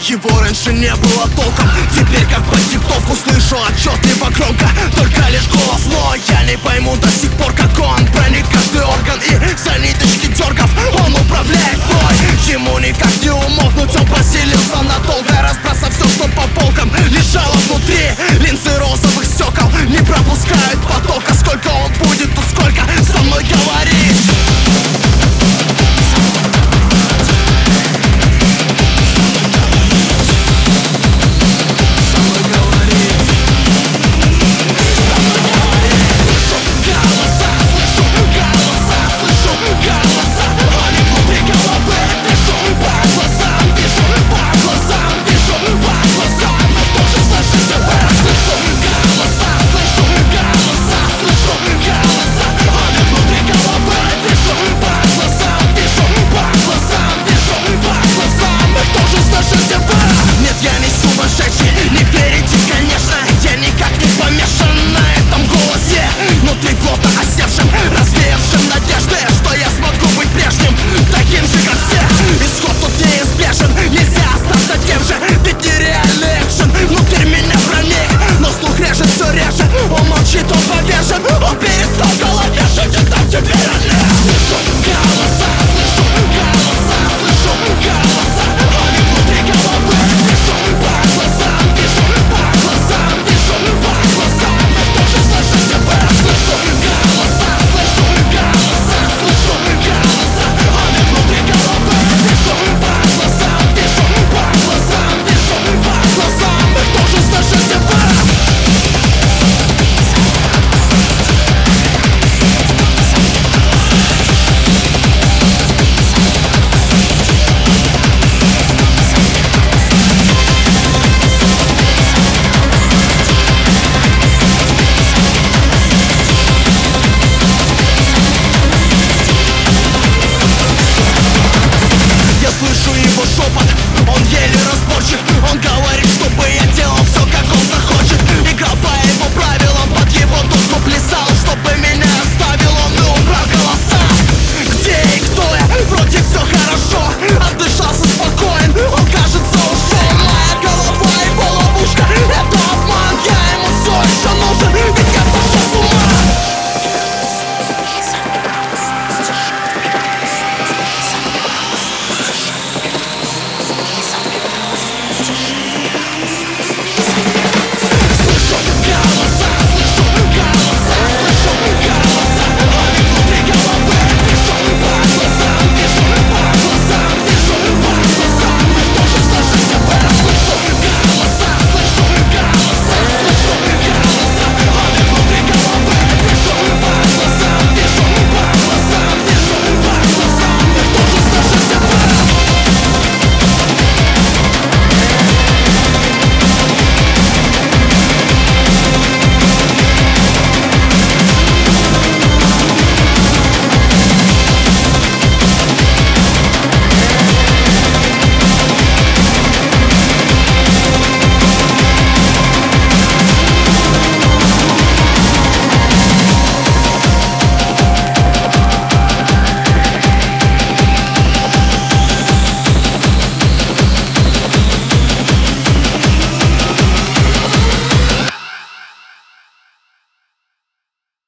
Его раньше не было толком. Теперь как по диктовку слышу отчетливо громко а Только лишь голос, но я не